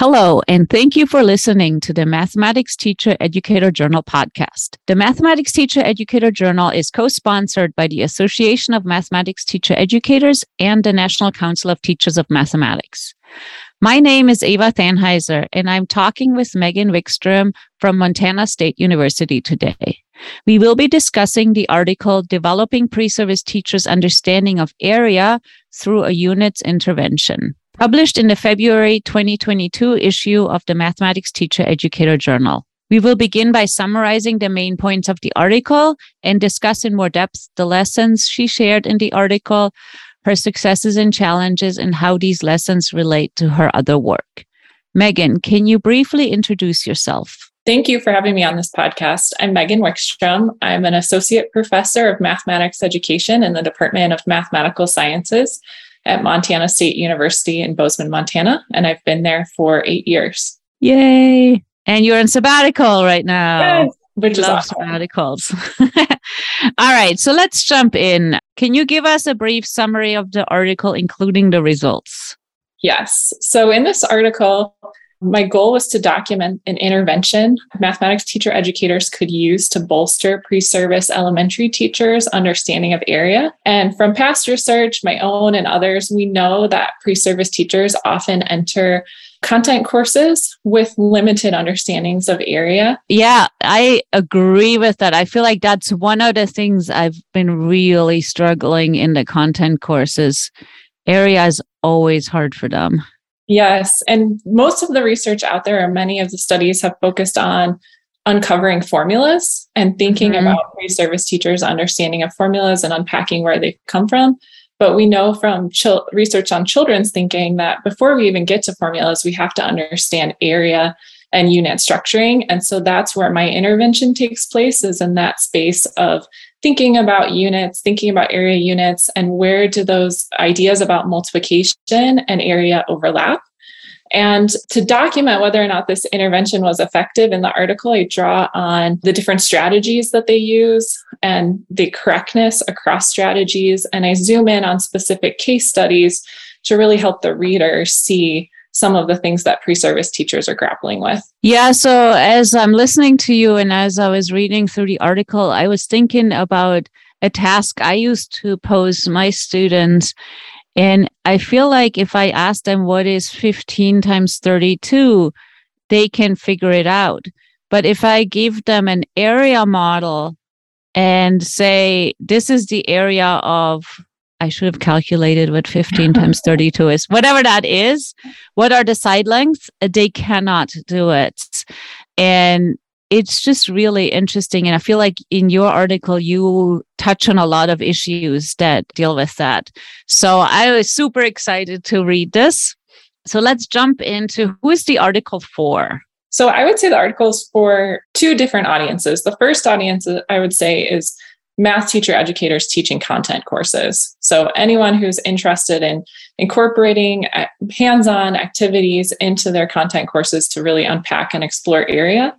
Hello, and thank you for listening to the Mathematics Teacher Educator Journal podcast. The Mathematics Teacher Educator Journal is co sponsored by the Association of Mathematics Teacher Educators and the National Council of Teachers of Mathematics. My name is Eva Thanheiser, and I'm talking with Megan Wickstrom from Montana State University today. We will be discussing the article Developing Pre Service Teachers' Understanding of Area Through a Unit's Intervention published in the February 2022 issue of the Mathematics Teacher Educator Journal. We will begin by summarizing the main points of the article and discuss in more depth the lessons she shared in the article, her successes and challenges, and how these lessons relate to her other work. Megan, can you briefly introduce yourself? Thank you for having me on this podcast. I'm Megan Wickstrom. I'm an associate professor of mathematics education in the Department of Mathematical Sciences at Montana State University in Bozeman, Montana, and I've been there for eight years. Yay! And you're in sabbatical right now. Yes, which is awesome. sabbaticals. All right, so let's jump in. Can you give us a brief summary of the article, including the results? Yes. So in this article, my goal was to document an intervention mathematics teacher educators could use to bolster pre service elementary teachers' understanding of area. And from past research, my own and others, we know that pre service teachers often enter content courses with limited understandings of area. Yeah, I agree with that. I feel like that's one of the things I've been really struggling in the content courses. Area is always hard for them. Yes. And most of the research out there, or many of the studies, have focused on uncovering formulas and thinking Mhm. about pre service teachers' understanding of formulas and unpacking where they come from. But we know from chil- research on children's thinking that before we even get to formulas, we have to understand area and unit structuring. And so that's where my intervention takes place is in that space of thinking about units, thinking about area units, and where do those ideas about multiplication and area overlap. And to document whether or not this intervention was effective in the article, I draw on the different strategies that they use and the correctness across strategies. And I zoom in on specific case studies to really help the reader see some of the things that pre service teachers are grappling with. Yeah, so as I'm listening to you and as I was reading through the article, I was thinking about a task I used to pose my students. And I feel like if I ask them what is 15 times 32, they can figure it out. But if I give them an area model and say, this is the area of, I should have calculated what 15 times 32 is, whatever that is, what are the side lengths? Uh, They cannot do it. And it's just really interesting. And I feel like in your article, you touch on a lot of issues that deal with that. So I was super excited to read this. So let's jump into who is the article for? So I would say the article's for two different audiences. The first audience uh, I would say is math teacher educators teaching content courses. So anyone who's interested in incorporating uh, hands-on activities into their content courses to really unpack and explore area.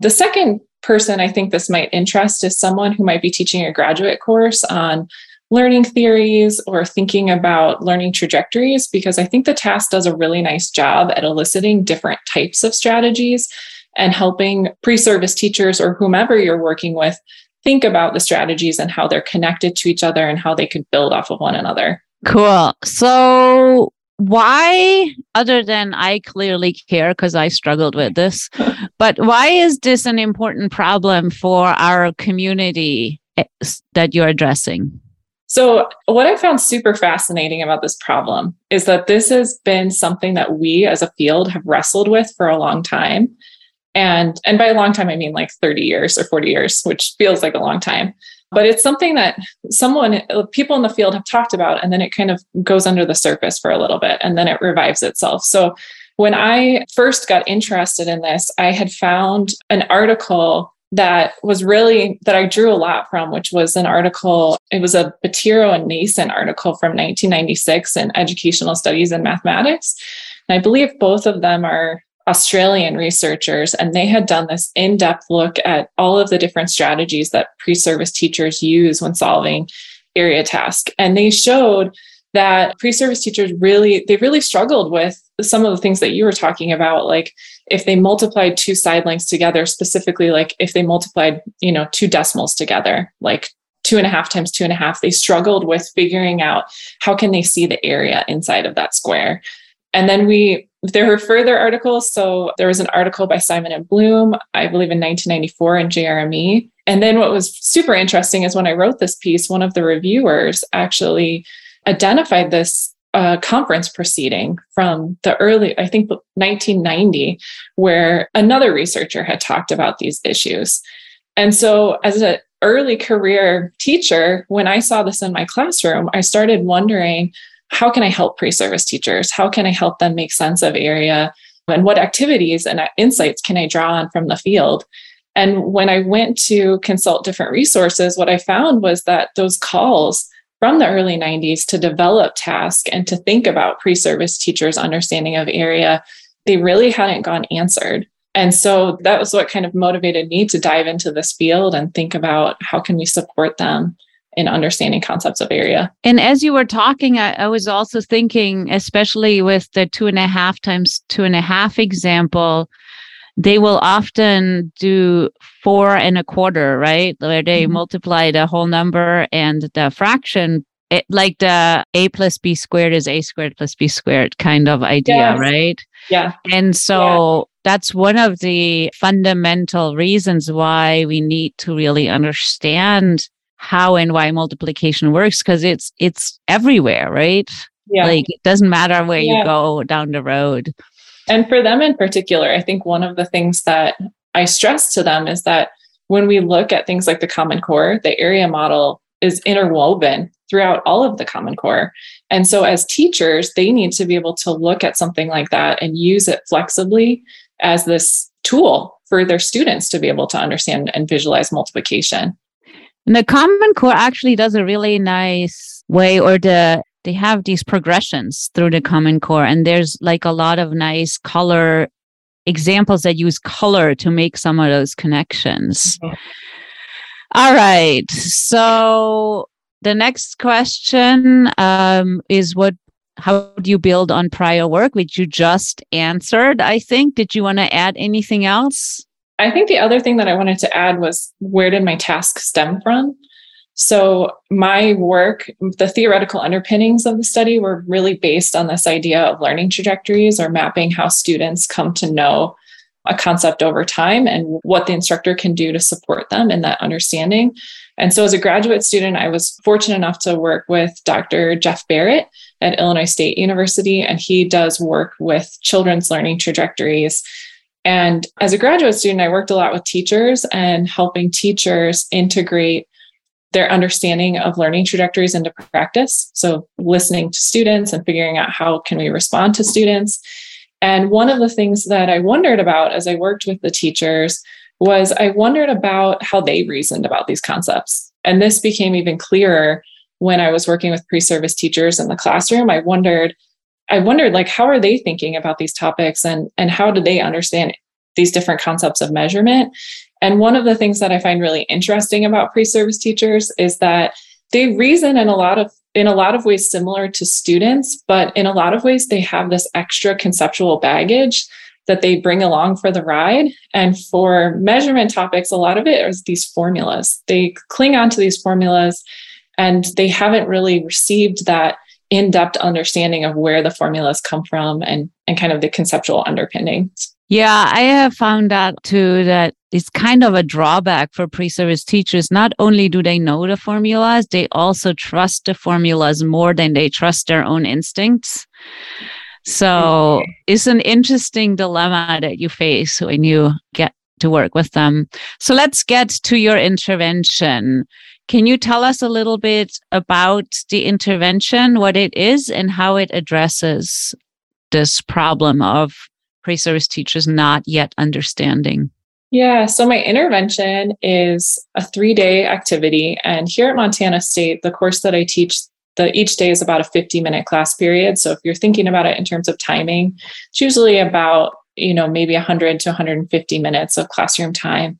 The second person I think this might interest is someone who might be teaching a graduate course on learning theories or thinking about learning trajectories because I think the task does a really nice job at eliciting different types of strategies and helping pre service teachers or whomever you're working with think about the strategies and how they're connected to each other and how they could build off of one another. Cool. So why, other than I clearly care because I struggled with this, but why is this an important problem for our community eh, that you're addressing? So, what I found super fascinating about this problem is that this has been something that we as a field have wrestled with for a long time. And, and by a long time, I mean like 30 years or 40 years, which feels like a long time. But it's something that someone, uh, people in the field have talked about, and then it kind of goes under the surface for a little bit and then it revives itself. So, when I first got interested in this, I had found an article that was really that I drew a lot from, which was an article. It was a Baturo and Nason article from 1996 in Educational Studies and Mathematics. And I believe both of them are Australian researchers, and they had done this in depth look at all of the different strategies that pre service teachers use when solving area task. And they showed that pre-service teachers really they really struggled with some of the things that you were talking about like if they multiplied two side lengths together specifically like if they multiplied you know two decimals together like two and a half times two and a half they struggled with figuring out how can they see the area inside of that square and then we there were further articles so there was an article by simon and blume i believe in 1994 in jrme and then what was super interesting is when i wrote this piece one of the reviewers actually identified this uh, conference proceeding from the early, I think 1990, where another researcher had talked about these issues. And so, as an early career teacher, when I saw this in my classroom, I started wondering how can I help pre service teachers? How can I help them make sense of area? And what activities and insights can I draw on from the field? And when I went to consult different resources, what I found was that those calls from the early 90s to develop task and to think about pre-service teachers understanding of area they really hadn't gone answered and so that was what kind of motivated me to dive into this field and think about how can we support them in understanding concepts of area. And as you were talking, I, I, was also thinking, especially with the two and a half times two and a half example, they will often do four and a quarter, right? Where they mm-hmm. multiply the whole number and the fraction. It, like the a plus b squared is a squared plus b squared kind of idea, yes. right? Yeah. And so yeah. that's one of the fundamental reasons why we need to really understand how and why multiplication works because it's it's everywhere, right? Yeah. Like it doesn't matter where yeah. you go down the road. And for them in particular, I think one of the things that I stress to them is that when we look at things like the Common Core, the area model is interwoven throughout all of the Common Core. And so, as teachers, they need to be able to look at something like that and use it flexibly as this tool for their students to be able to understand and visualize multiplication. And the Common Core actually does a really nice way, or the they have these progressions through the Common Core, and there's like a lot of nice color examples that use color to make some of those connections. Mm-hmm. All right. So the next question um, is what how do you build on prior work which you just answered i think did you want to add anything else i think the other thing that i wanted to add was where did my task stem from so, my work, the theoretical underpinnings of the study were really based on this idea of learning trajectories or mapping how students come to know a concept over time and what the instructor can do to support them in that understanding. And so, as a graduate student, I was fortunate enough to work with Dr. Jeff Barrett at Illinois State University, and he does work with children's learning trajectories. And as a graduate student, I worked a lot with teachers and helping teachers integrate their understanding of learning trajectories into practice. So listening to students and figuring out how can we respond to students. And one of the things that I wondered about as I worked with the teachers was I wondered about how they reasoned about these concepts. And this became even clearer when I was working with pre-service teachers in the classroom. I wondered, I wondered like how are they thinking about these topics and and how do they understand these different concepts of measurement and one of the things that I find really interesting about pre-service teachers is that they reason in a lot of in a lot of ways similar to students, but in a lot of ways they have this extra conceptual baggage that they bring along for the ride. And for measurement topics, a lot of it is these formulas. They cling on to these formulas and they haven't really received that in-depth understanding of where the formulas come from and, and kind of the conceptual underpinnings. Yeah, I have found out too that it's kind of a drawback for pre-service teachers. Not only do they know the formulas, they also trust the formulas more than they trust their own instincts. So it's an interesting dilemma that you face when you get to work with them. So let's get to your intervention. Can you tell us a little bit about the intervention, what it is, and how it addresses this problem of pre service teachers not yet understanding? Yeah, so my intervention is a three day activity. And here at Montana State, the course that I teach, the, each day is about a 50 minute class period. So if you're thinking about it in terms of timing, it's usually about, you know, maybe 100 to 150 minutes of classroom time.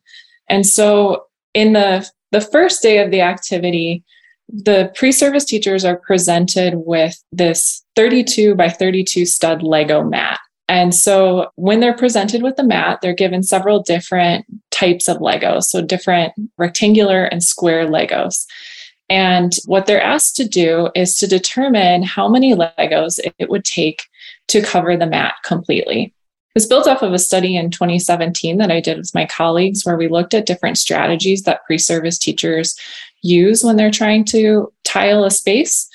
And so in the the first day of the activity, the pre service teachers are presented with this 32 by 32 stud Lego mat. And so when they're presented with the mat, they're given several different types of Legos, so different rectangular and square Legos. And what they're asked to do is to determine how many Legos it would take to cover the mat completely. It's built off of a study in 2017 that I did with my colleagues where we looked at different strategies that pre service teachers use when they're trying to tile a space.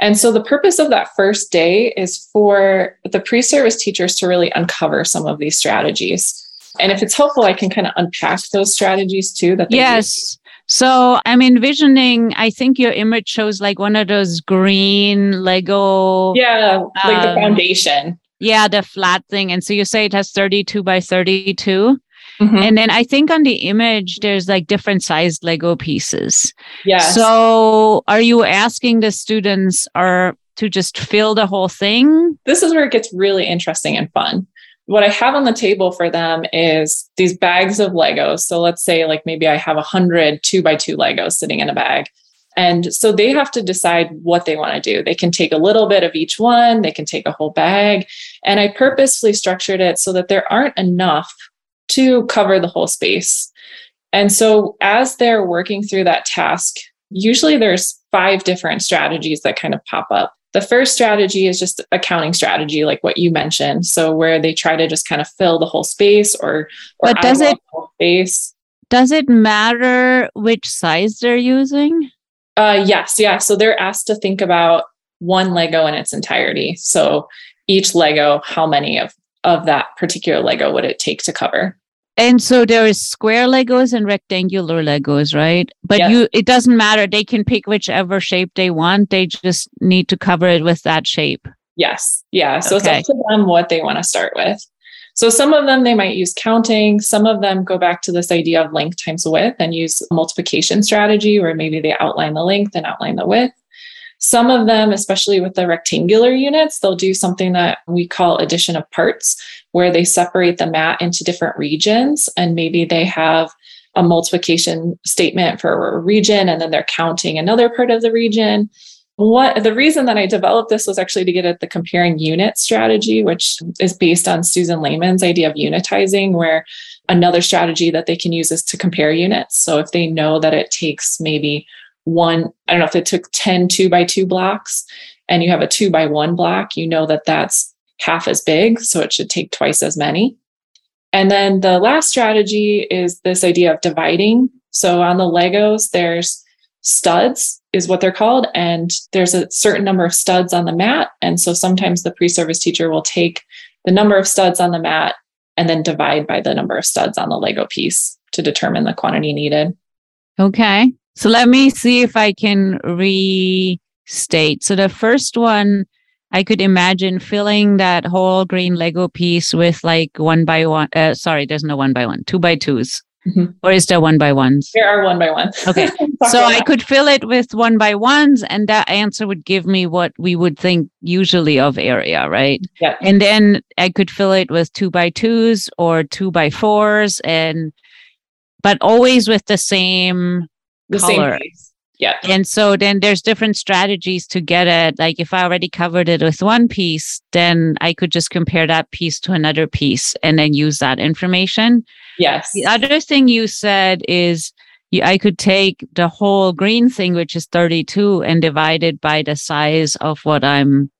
And so the purpose of that first day is for the pre service teachers to really uncover some of these strategies. And if it's helpful, I can kind of unpack those strategies too. That yes. Use. So I'm envisioning, I think your image shows like one of those green Lego. Yeah, like um, the foundation. Yeah, the flat thing. And so you say it has 32 by 32. Mm-hmm. And then I think on the image, there's like different sized Lego pieces. Yeah. So are you asking the students are to just fill the whole thing? This is where it gets really interesting and fun. What I have on the table for them is these bags of Legos. So let's say like maybe I have a hundred two by two Legos sitting in a bag. And so they have to decide what they want to do. They can take a little bit of each one, they can take a whole bag. And I purposely structured it so that there aren't enough to cover the whole space. And so as they're working through that task, usually there's five different strategies that kind of pop up. The first strategy is just a counting strategy, like what you mentioned. So where they try to just kind of fill the whole space or, or but does it space. Does it matter which size they're using? Uh, yes, yeah. So they're asked to think about one Lego in its entirety. So each Lego, how many of of that particular Lego would it take to cover? And so there is square Legos and rectangular Legos, right? But yes. you it doesn't matter. They can pick whichever shape they want. They just need to cover it with that shape. Yes. Yeah. So okay. it's up to them what they want to start with. So some of them they might use counting, some of them go back to this idea of length times width and use multiplication strategy where maybe they outline the length and outline the width. Some of them, especially with the rectangular units, they'll do something that we call addition of parts, where they separate the mat into different regions and maybe they have a multiplication statement for a region and then they're counting another part of the region what the reason that I developed this was actually to get at the comparing unit strategy, which is based on Susan Lamon's idea of unitizing, where another strategy that they can use is to compare units. So if they know that it takes maybe one, I don't know if it took 10 two by two blocks and you have a two by one block, you know that that's half as big. So it should take twice as many. And then the last strategy is this idea of dividing. So on the Legos, there's studs is what they're called. And there's a certain number of studs on the mat. And so sometimes the pre-service teacher will take the number of studs on the mat and then divide by the number of studs on the lego piece to determine the quantity needed. Okay. So let me see if i can restate. So the first one i could imagine filling that whole green lego piece with like one by one uh, sorry there's no one by one two by twos Mm-hmm. Or is there one by ones? There are one by ones. Okay. so I could fill it with one by ones, and that answer would give me what we would think usually of area, right? Yeah. And then I could fill it with two by twos or two by fours, and but always with the same the color. Same yeah. And so then there's different strategies to get it. Like if I already covered it with one piece, then I could just compare that piece to another piece and then use that information. Yes. The other thing you said is I could take the whole green thing, which is 32, and divide it by the size of what I'm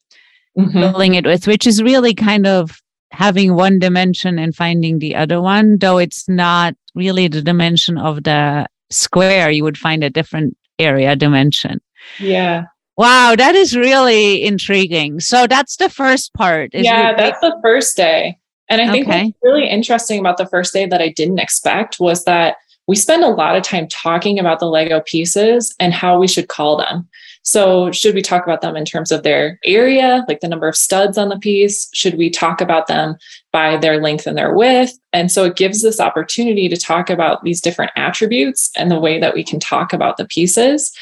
mm-hmm. filling it with, which is really kind of having one dimension and finding the other one, though it's not really the dimension of the square. You would find a different area dimension. Yeah. Wow, that is really intriguing. So that's the first part. yeah, that's the first day. And I think okay. what's really interesting about the first day that I didn't expect was that we spend a lot of time talking about the Lego pieces and how we should call them. So, should we talk about them in terms of their area, like the number of studs on the piece? Should we talk about them by their length and their width? And so, it gives this opportunity to talk about these different attributes and the way that we can talk about the pieces.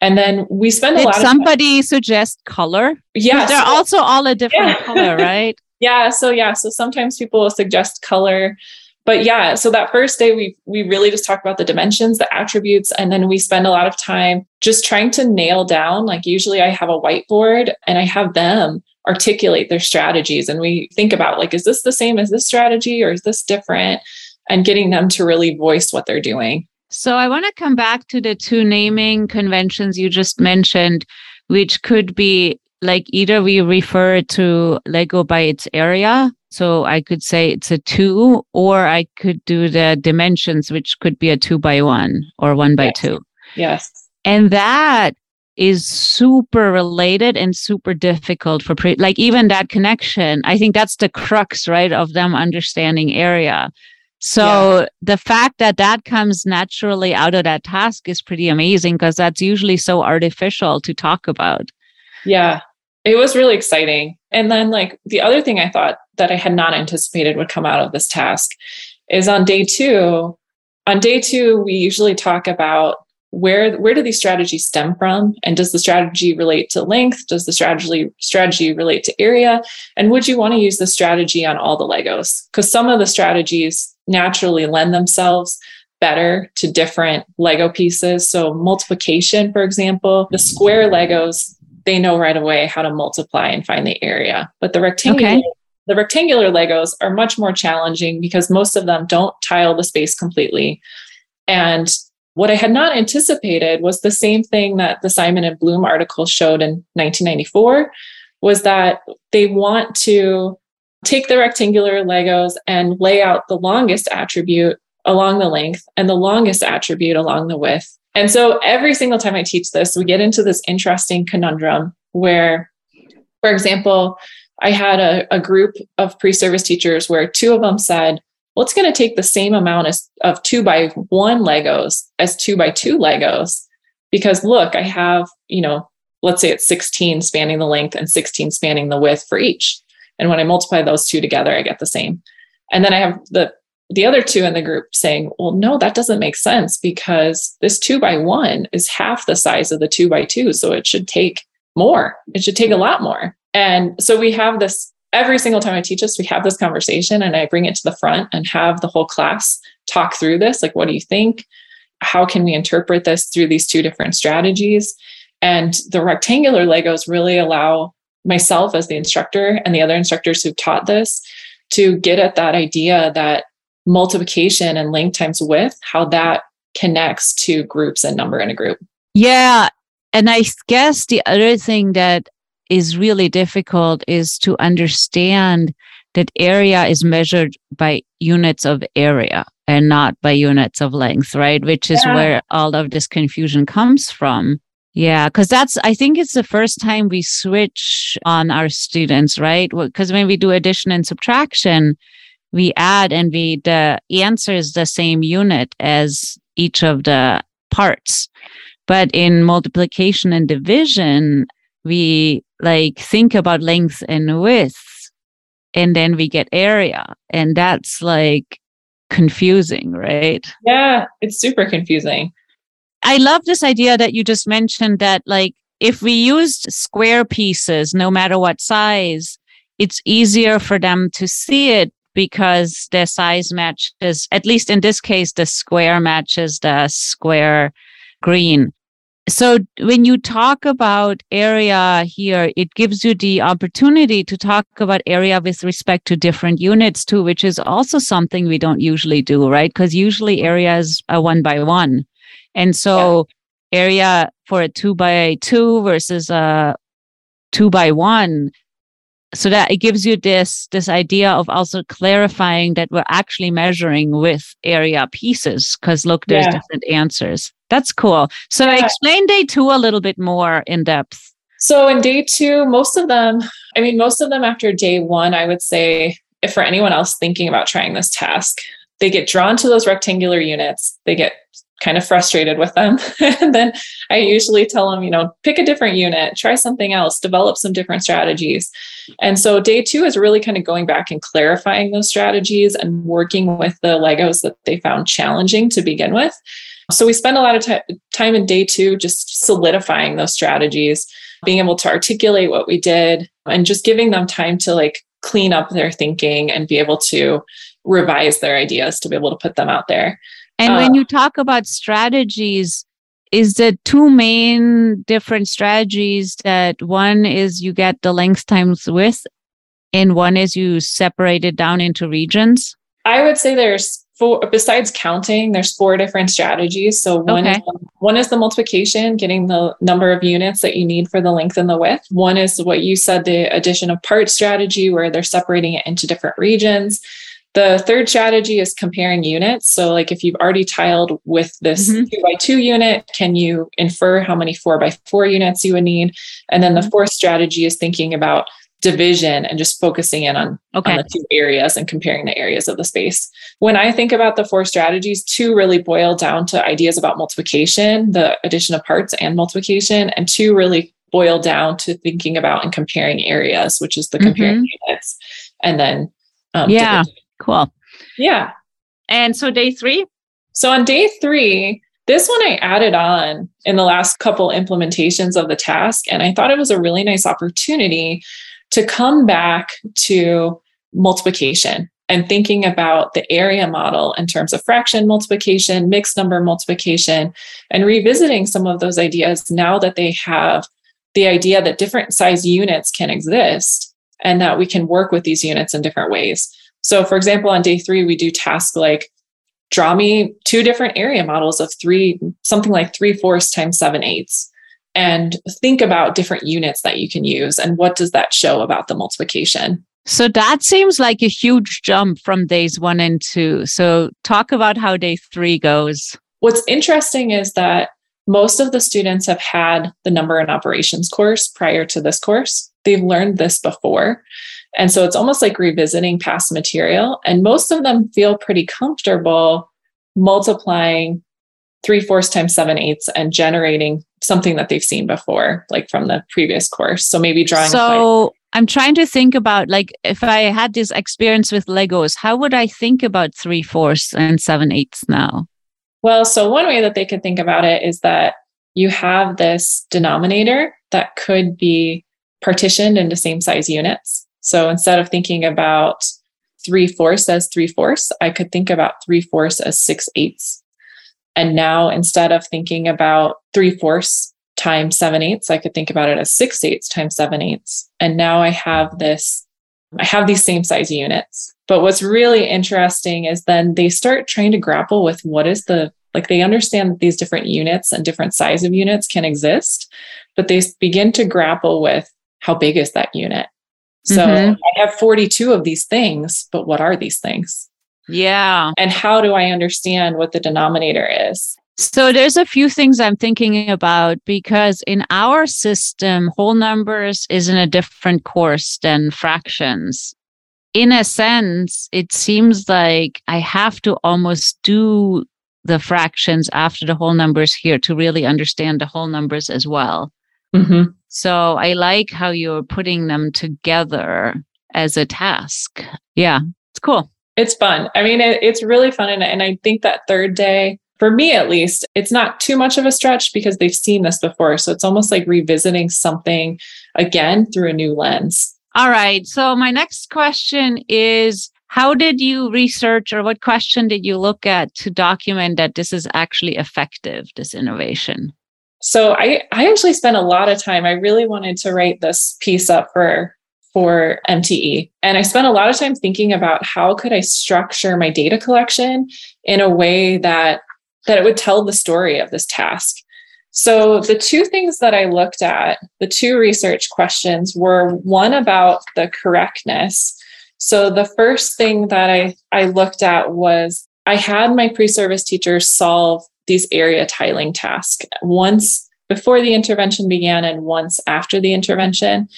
And then we spend a Did lot. somebody time- suggest color? Yes, they're also all a different yeah. color, right? yeah. So yeah. So sometimes people will suggest color. But yeah, so that first day we we really just talk about the dimensions, the attributes, and then we spend a lot of time just trying to nail down. Like usually I have a whiteboard and I have them articulate their strategies and we think about like is this the same as this strategy or is this different and getting them to really voice what they're doing. So I want to come back to the two naming conventions you just mentioned which could be like either we refer to Lego by its area so I could say it's a two, or I could do the dimensions, which could be a two by one or one by yes. two. Yes. And that is super related and super difficult for pre- like even that connection i think that's the crux right of them understanding area so yeah. the fact that that comes naturally out of that task is pretty amazing because that's usually so artificial to talk about yeah it was really exciting. And then like the other thing i thought that I had not anticipated would come out of this task is on day two. On day two, we usually talk about where where do these strategies stem from? And does the strategy relate to length? Does the strategy strategy relate to area? And would you want to use the strategy on all the legos? Because some of the strategies naturally lend themselves better to different lego pieces. So multiplication for example the square legos they know right away how to multiply and find the area but the rectangular okay. The rectangular Legos are much more challenging because most of them don't tile the space completely. And what I had not anticipated was the same thing that the Simon and Blume article showed in 1994 was that they want to take the rectangular Legos and lay out the longest attribute along the length and the longest attribute along the width. And so every single time I teach this, we get into this interesting conundrum where, for example, I had a, a group of pre service teachers where two of them said, well, it's going to take the same amount as, of two by one Legos as two by two Legos. Because look, I have, you know, let's say it's 16 spanning the length and 16 spanning the width for each. And when I multiply those two together, I get the same. And then I have the the other two in the group saying, well, no, that doesn't make sense because this two by one is half the size of the two by two. So it should take more. It should take a lot more. And so we have this every single time I teach this, we have this conversation and I bring it to the front and have the whole class talk through this. Like, what do you think? How can we interpret this through these two different strategies? And the rectangular Legos really allow myself as the instructor and the other instructors who've taught this to get at that idea that multiplication and length times width, how that connects to groups and number in a group. Yeah. And I guess the other thing that is really difficult is to understand that area is measured by units of area and not by units of length, right? Which is yeah. where all of this confusion comes from. Yeah, because that's, I think it's the first time we switch on our students, right? Because when we do addition and subtraction, we add and we, the answer is the same unit as each of the parts. But in multiplication and division, we like think about length and width and then we get area and that's like confusing right yeah it's super confusing i love this idea that you just mentioned that like if we used square pieces no matter what size it's easier for them to see it because their size matches at least in this case the square matches the square green. So when you talk about area here it gives you the opportunity to talk about area with respect to different units too which is also something we don't usually do right? Because usually areas are one by one. And so yeah. area for a two by two versus a two by one so that it gives you this this idea of also clarifying that we're actually measuring with area pieces because look there's yeah. different answers that's cool so yeah. explain day two a little bit more in depth so in day two most of them i mean most of them after day one i would say if for anyone else thinking about trying this task they get drawn to those rectangular units they get kind of frustrated with them. and then I usually tell them, you know, pick a different unit, try something else, develop some different strategies. And so day two is really kind of going back and clarifying those strategies and working with the Legos that they found challenging to begin with. So we spend a lot of t- time in day two just solidifying those strategies, being able to articulate what we did and just giving them time to like clean up their thinking and be able to revise their ideas to be able to put them out there. And uh, when you talk about strategies, is the two main different strategies that one is you get the length times width and one is you separate it down into regions? I would say there's four besides counting, there's four different strategies. So one okay. is the, one is the multiplication, getting the number of units that you need for the length and the width. One is what you said, the addition of part strategy, where they're separating it into different regions. The third strategy is comparing units. So, like if you've already tiled with this mm-hmm. two by two unit, can you infer how many four by four units you would need? And then the mm-hmm. fourth strategy is thinking about division and just focusing in on, okay. on the two areas and comparing the areas of the space. When I think about the four strategies, two really boil down to ideas about multiplication, the addition of parts and multiplication, and two really boil down to thinking about and comparing areas, which is the comparing mm-hmm. units. And then, um, yeah, division. Cool. Yeah. And so day three? So on day three, this one I added on in the last couple implementations of the task, and I thought it was a really nice opportunity to come back to multiplication and thinking about the area model in terms of fraction multiplication, mixed number multiplication, and revisiting some of those ideas now that they have the idea that different size units can exist and that we can work with these units in different ways. So, for example, on day three, we do tasks like draw me two different area models of three, something like three fourths times seven eighths and think about different units that you can use and what does that show about the multiplication. So that seems like a huge jump from days one and two. So talk about how day three goes. What's interesting is that most of the students have had the number and operations course prior to this course. They've learned this before. And so it's almost like revisiting past material. And most of them feel pretty comfortable multiplying three fourths times seven eighths and generating something that they've seen before, like from the previous course. So maybe drawing. So I'm trying to think about like if I had this experience with Legos, how would I think about three fourths and seven eighths now? Well, so one way that they could think about it is that you have this denominator that could be partitioned into same size units. So instead of thinking about three fourths as three fourths, I could think about three fourths as six eighths. And now instead of thinking about three fourths times seven eighths, I could think about it as six eighths times seven eighths. And now I have this, I have these same size units. But what's really interesting is then they start trying to grapple with what is the, like they understand that these different units and different size of units can exist, but they begin to grapple with how big is that unit? So mm-hmm. I have 42 of these things, but what are these things? Yeah. And how do I understand what the denominator is? So there's a few things I'm thinking about because in our system, whole numbers is in a different course than fractions. In a sense, it seems like I have to almost do the fractions after the whole numbers here to really understand the whole numbers as well. Mm-hmm. So I like how you're putting them together as a task. Yeah, it's cool it's fun. I mean, it, it's really fun. And, and I think that third day, for me at least, it's not too much of a stretch because they've seen this before. So it's almost like revisiting something again through a new lens. All right. So my next question is how did you research or what question did you look at to document that this is actually effective, this innovation? So I, I actually spent a lot of time. I really wanted to write this piece up for for MTE. And I spent a lot of time thinking about how could I structure my data collection in a way that that it would tell the story of this task. So the two things that I looked at, the two research questions were one about the correctness. So the first thing that I, I looked at was I had my pre-service teachers solve these area tiling tasks once before the intervention began and once after the intervention.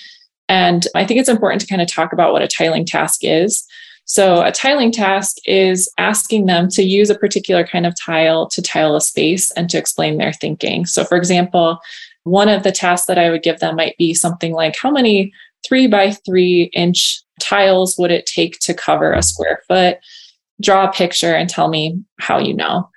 And I think it's important to kind of talk about what a tiling task is. So, a tiling task is asking them to use a particular kind of tile to tile a space and to explain their thinking. So, for example, one of the tasks that I would give them might be something like how many three by three inch tiles would it take to cover a square foot? Draw a picture and tell me how you know.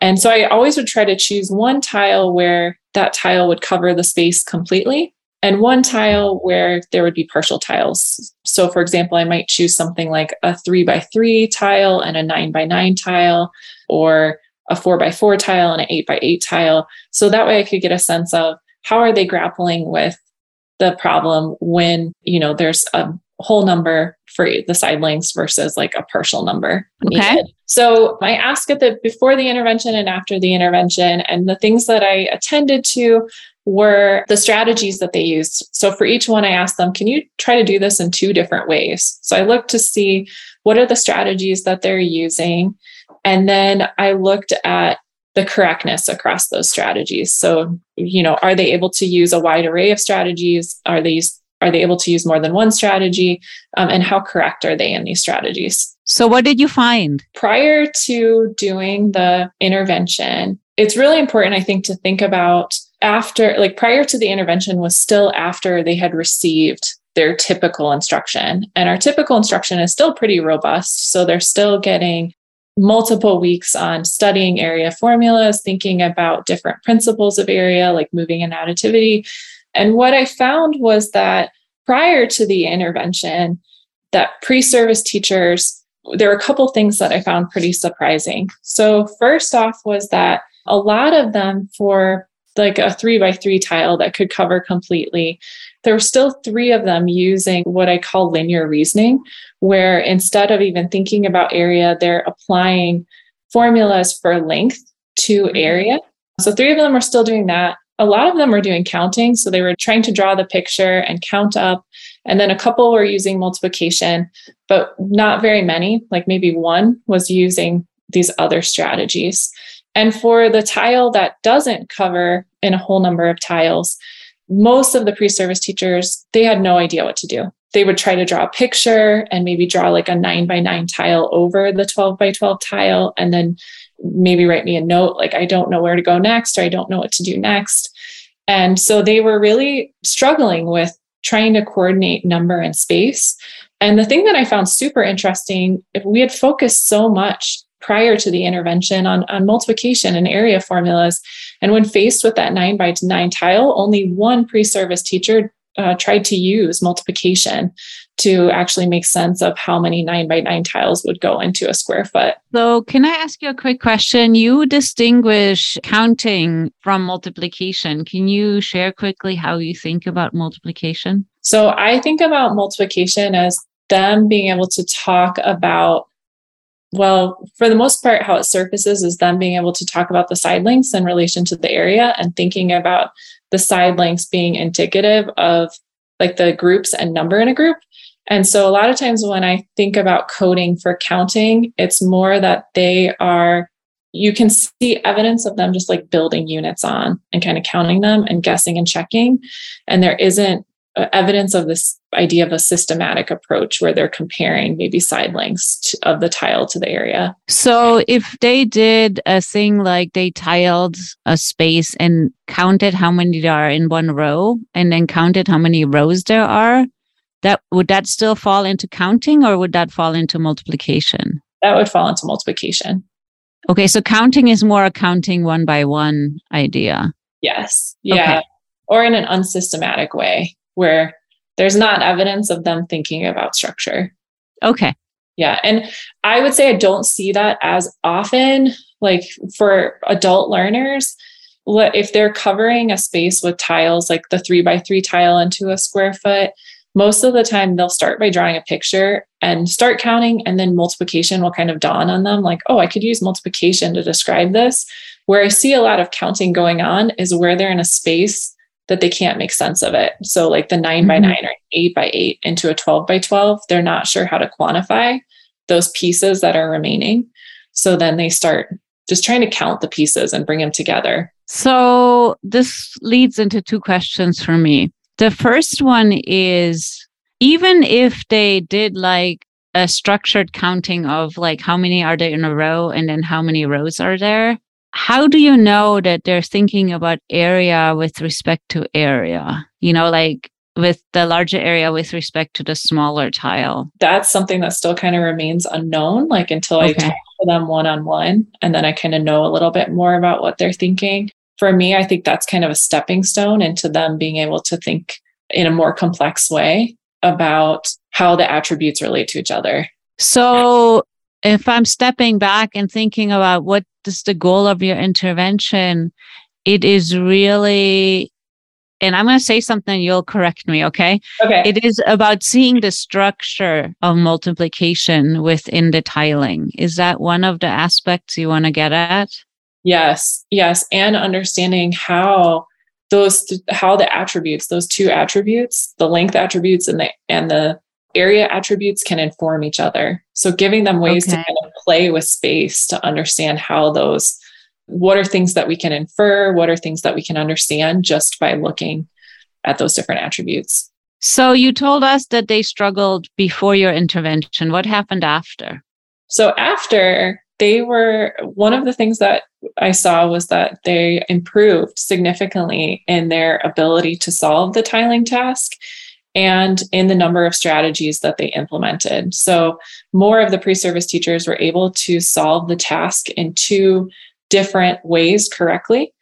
And so I always would try to choose one tile where that tile would cover the space completely and one tile where there would be partial tiles. So, for example, I might choose something like a three by three tile and a nine by nine tile, or a four by four tile and an eight by eight tile. So that way I could get a sense of how are they grappling with the problem when, you know, there's a whole number for the side lengths versus like a partial number. Okay. Needed. So I ask at the before the intervention and after the intervention, and the things that I attended to were the strategies that they used. So for each one, I asked them, can you try to do this in two different ways? So I looked to see what are the strategies that they're using. And then I looked at the correctness across those strategies. So, you know, are they able to use a wide array of strategies? Are they are they able to use more than one strategy? Um, and how correct are they in these strategies? So, what did you find? Prior to doing the intervention, it's really important, I think, to think about after, like prior to the intervention was still after they had received their typical instruction. And our typical instruction is still pretty robust. So they're still getting multiple weeks on studying area formulas, thinking about different principles of area, like moving and additivity. And what I found was that prior to the intervention, that pre service teachers, there were a couple things that I found pretty surprising. So, first off, was that a lot of them for like a three by three tile that could cover completely. There were still three of them using what I call linear reasoning, where instead of even thinking about area, they're applying formulas for length to mm-hmm. area. So three of them are still doing that. A lot of them were doing counting. So they were trying to draw the picture and count up. And then a couple were using multiplication, but not very many. Like maybe one was using these other strategies. And for the tile that doesn't cover in a whole number of tiles, most of the pre-service teachers, they had no idea what to do. They would try to draw a picture and maybe draw like a nine by nine tile over the 12 by 12 tile, and then maybe write me a note like, I don't know where to go next, or I don't know what to do next. And so they were really struggling with trying to coordinate number and space. And the thing that I found super interesting, we had focused so much prior to the intervention on, on multiplication and area formulas. And when faced with that nine by nine tile, only one pre service teacher uh, tried to use multiplication to actually make sense of how many nine by nine tiles would go into a square foot. So, can I ask you a quick question? You distinguish counting from multiplication. Can you share quickly how you think about multiplication? So, I think about multiplication as them being able to talk about well, for the most part, how it surfaces is them being able to talk about the side lengths in relation to the area and thinking about the side lengths being indicative of like the groups and number in a group. And so a lot of times when I think about coding for counting, it's more that they are, you can see evidence of them just like building units on and kind of counting them and guessing and checking. And there isn't uh, evidence of this idea of a systematic approach where they're comparing maybe side lengths of the tile to the area. So if they did a thing like they tiled a space and counted how many there are in one row and then counted how many rows there are, that would that still fall into counting or would that fall into multiplication? That would fall into multiplication. Okay, so counting is more a counting one by one idea. Yes. Yeah. Okay. Or in an unsystematic way where there's not evidence of them thinking about structure. Okay. Yeah. And I would say I don't see that as often. Like for adult learners, if they're covering a space with tiles, like the three by three tile into a square foot, most of the time they'll start by drawing a picture and start counting, and then multiplication will kind of dawn on them like, oh, I could use multiplication to describe this. Where I see a lot of counting going on is where they're in a space that they can't make sense of it. So, like the 9 mm-hmm. by nine or eight by eight into a 12 by 12, they're not sure how to quantify those pieces that are remaining. So then they start just trying to count the pieces and bring them together. So, this leads into two questions for me. The first one is even if they did like a structured counting of like how many are there in a row and then how many rows are there, how do you know that they're thinking about area with respect to area? You know, like with the larger area with respect to the smaller tile? That's something that still kind of remains unknown, like until okay. I talk to them one on one. And then I kind of know a little bit more about what they're thinking. For me, I think that's kind of a stepping stone into them being able to think in a more complex way about how the attributes relate to each other. So, if I'm stepping back and thinking about what is the goal of your intervention, it is really and I'm going to say something, you'll correct me, okay? Okay. It is about seeing the structure of multiplication within the tiling. Is that one of the aspects you want to get at? Yes, yes. And understanding how those how the attributes those two attributes the length attributes and the and the area attributes can inform each other so giving them ways okay. to kind of play with space to understand how those what are things that we can infer what are things that we can understand just by looking at those different attributes so you told us that they struggled before your intervention what happened after so after they were one of the things that I saw was that they improved significantly in their ability to solve the tiling task and in the number of strategies that they implemented. So, more of the pre service teachers were able to solve the task in two different ways correctly.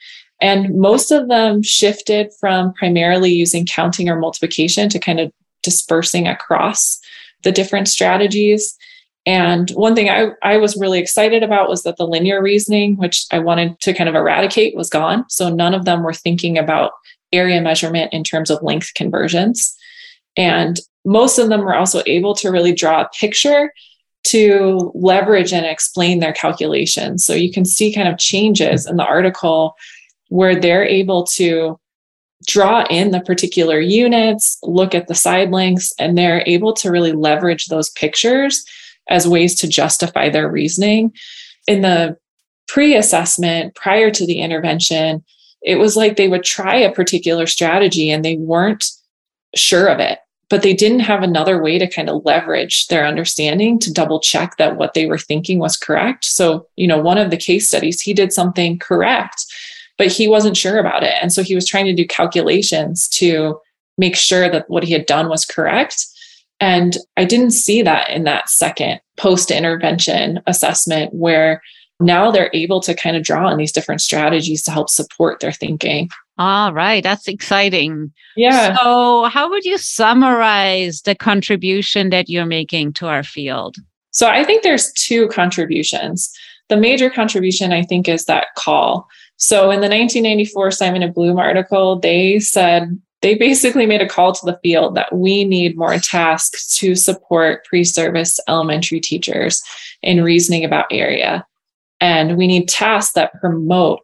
And most of them shifted from primarily using counting or multiplication to kind of dispersing across the different strategies and one thing I, I was really excited about was that the linear reasoning, which I wanted to kind of eradicate, was gone. So none of them were thinking about area measurement in terms of length conversions. And most of them were also able to really draw a picture to leverage and explain their calculations. So you can see kind of changes in the article where they're able to draw in the particular units, look at the side lengths, and they're able to really leverage those pictures as ways to justify their reasoning. In the pre assessment, prior to the intervention, it was like they would try a particular strategy and they weren't sure of it, but they didn't have another way to kind of leverage their understanding to double check that what they were thinking was correct. So, you know, one of the case studies, he did something correct, but he wasn't sure about it. And so he was trying to do calculations to make sure that what he had done was correct. And I didn't see that in that second post intervention assessment where now they're able to kind of draw on these different strategies to help support their thinking. All right, that's exciting. Yeah. So, how would you summarize the contribution that you're making to our field? So, I think there's two contributions. The major contribution, I think, is that call. So, in the 1994 Simon and Blume article, they said they basically made a call to the field that we need more tasks to support pre service elementary teachers in reasoning about area. And we need tasks that promote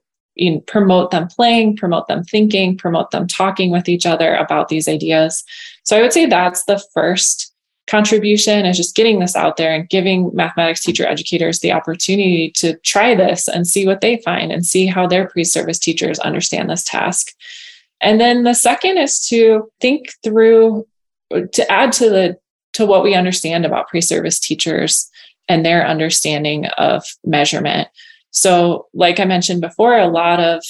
promote them playing, promote them thinking, promote them talking with each other about these ideas. So I would say that's the first contribution is just getting this out there and giving mathematics teacher educators the opportunity to try this and see what they find and see how their pre-service teachers understand this task. And then the second is to think through to add to the to what we understand about pre-service teachers and their understanding of measurement. So, like I mentioned before, a lot of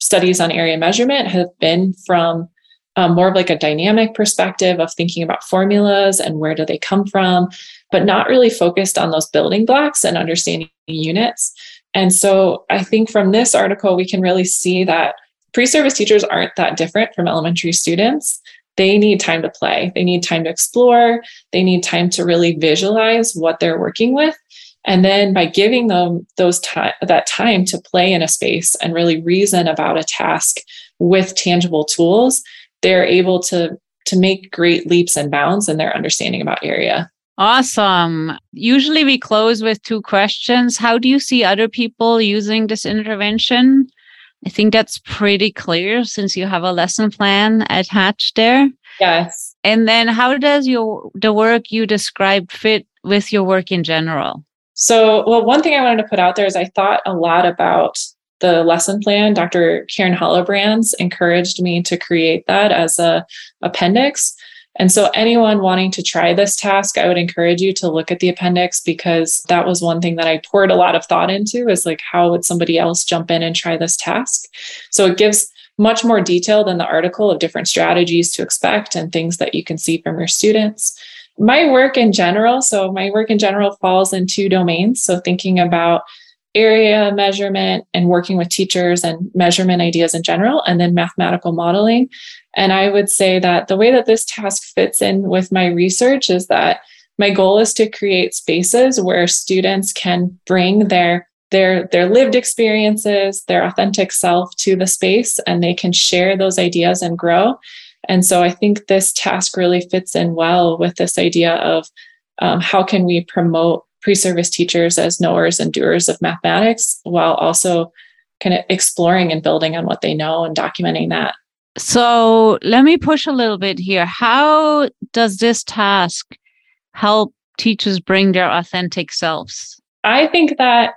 studies on area measurement have been from um, more of like a dynamic perspective of thinking about formulas and where do they come from, but not really focused on those building blocks and understanding units. And so I think from this article, we can really see that pre service teachers aren't that different from elementary students. They need time to play, they need time to explore, they need time to really visualize what they're working with. And then by giving them those time that time to play in a space and really reason about a task with tangible tools, they're able to to make great leaps and bounds in their understanding about area. Awesome. Usually we close with two questions. How do you see other people using this intervention? I think that's pretty clear since you have a lesson plan attached there. Yes. And then how does your the work you described fit with your work in general? So, well, one thing I wanted to put out there is I thought a lot about the lesson plan. Dr. Karen Hollebrands encouraged me to create that as a appendix and so, anyone wanting to try this task, I would encourage you to look at the appendix because that was one thing that I poured a lot of thought into is like, how would somebody else jump in and try this task? So, it gives much more detail than the article of different strategies to expect and things that you can see from your students. My work in general, so my work in general falls in two domains. So, thinking about area measurement and working with teachers and measurement ideas in general, and then mathematical modeling. And I would say that the way that this task fits in with my research is that my goal is to create spaces where students can bring their their their lived experiences their authentic self to the space and they can share those ideas and grow. And so i think this task really fits in well with this idea of um, how can we promote pre-service teachers as knowers and doers of mathematics while also kind of exploring and building on what they know and documenting that so let me push a little bit here how does this task help teachers bring their authentic selves i think that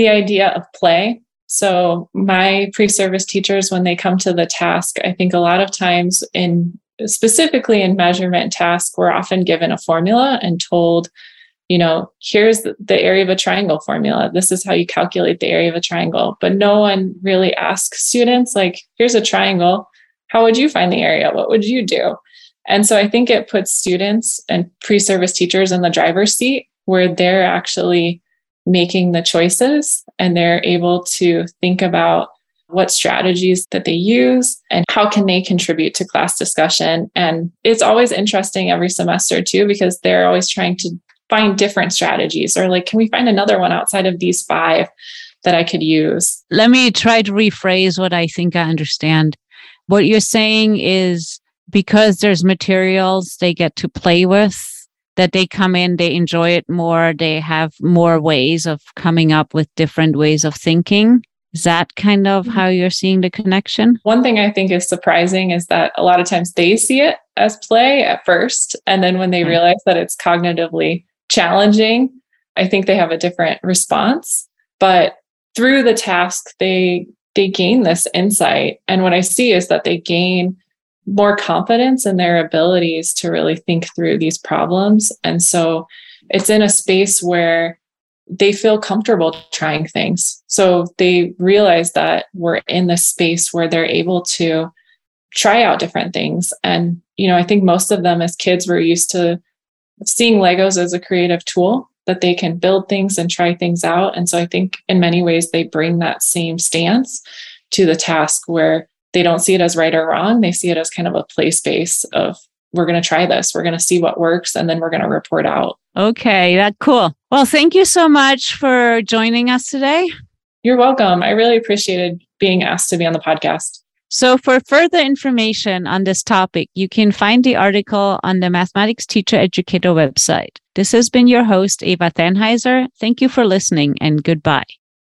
the idea of play. So, my pre service teachers, when they come to the task, I think a lot of times in specifically in measurement task, we're often given a formula and told, you know, here's the area of a triangle formula. This is how you calculate the area of a triangle. But no one really asks students, like, here's a triangle. How would you find the area? What would you do? And so I think it puts students and pre service teachers in the driver's seat where they're actually making the choices and they're able to think about what strategies that they use and how can they contribute to class discussion and it's always interesting every semester too because they're always trying to find different strategies or like can we find another one outside of these five that I could use let me try to rephrase what I think I understand what you're saying is because there's materials they get to play with that they come in, they enjoy it more, they have more ways of coming up with different ways of thinking. Is that kind of how you're seeing the connection? One thing I think is surprising is that a lot of times they see it as play at first. And then when they mm-hmm. realize that it's cognitively challenging, I think they have a different response. But through the task, they they gain this insight. And what I see is that they gain more confidence in their abilities to really think through these problems. And so it's in a space where they feel comfortable trying things. So they realize that we're in this space where they're able to try out different things. And, you know, I think most of them as kids were used to seeing Legos as a creative tool that they can build things and try things out. And so I think in many ways they bring that same stance to the task where they don't see it as right or wrong. They see it as kind of a play space of we're going to try this, we're going to see what works, and then we're going to report out. Okay, that's cool. Well, thank you so much for joining us today. You're welcome. I really appreciated being asked to be on the podcast. So, for further information on this topic, you can find the article on the Mathematics Teacher Educator website. This has been your host, Eva Thanheiser. Thank you for listening and goodbye.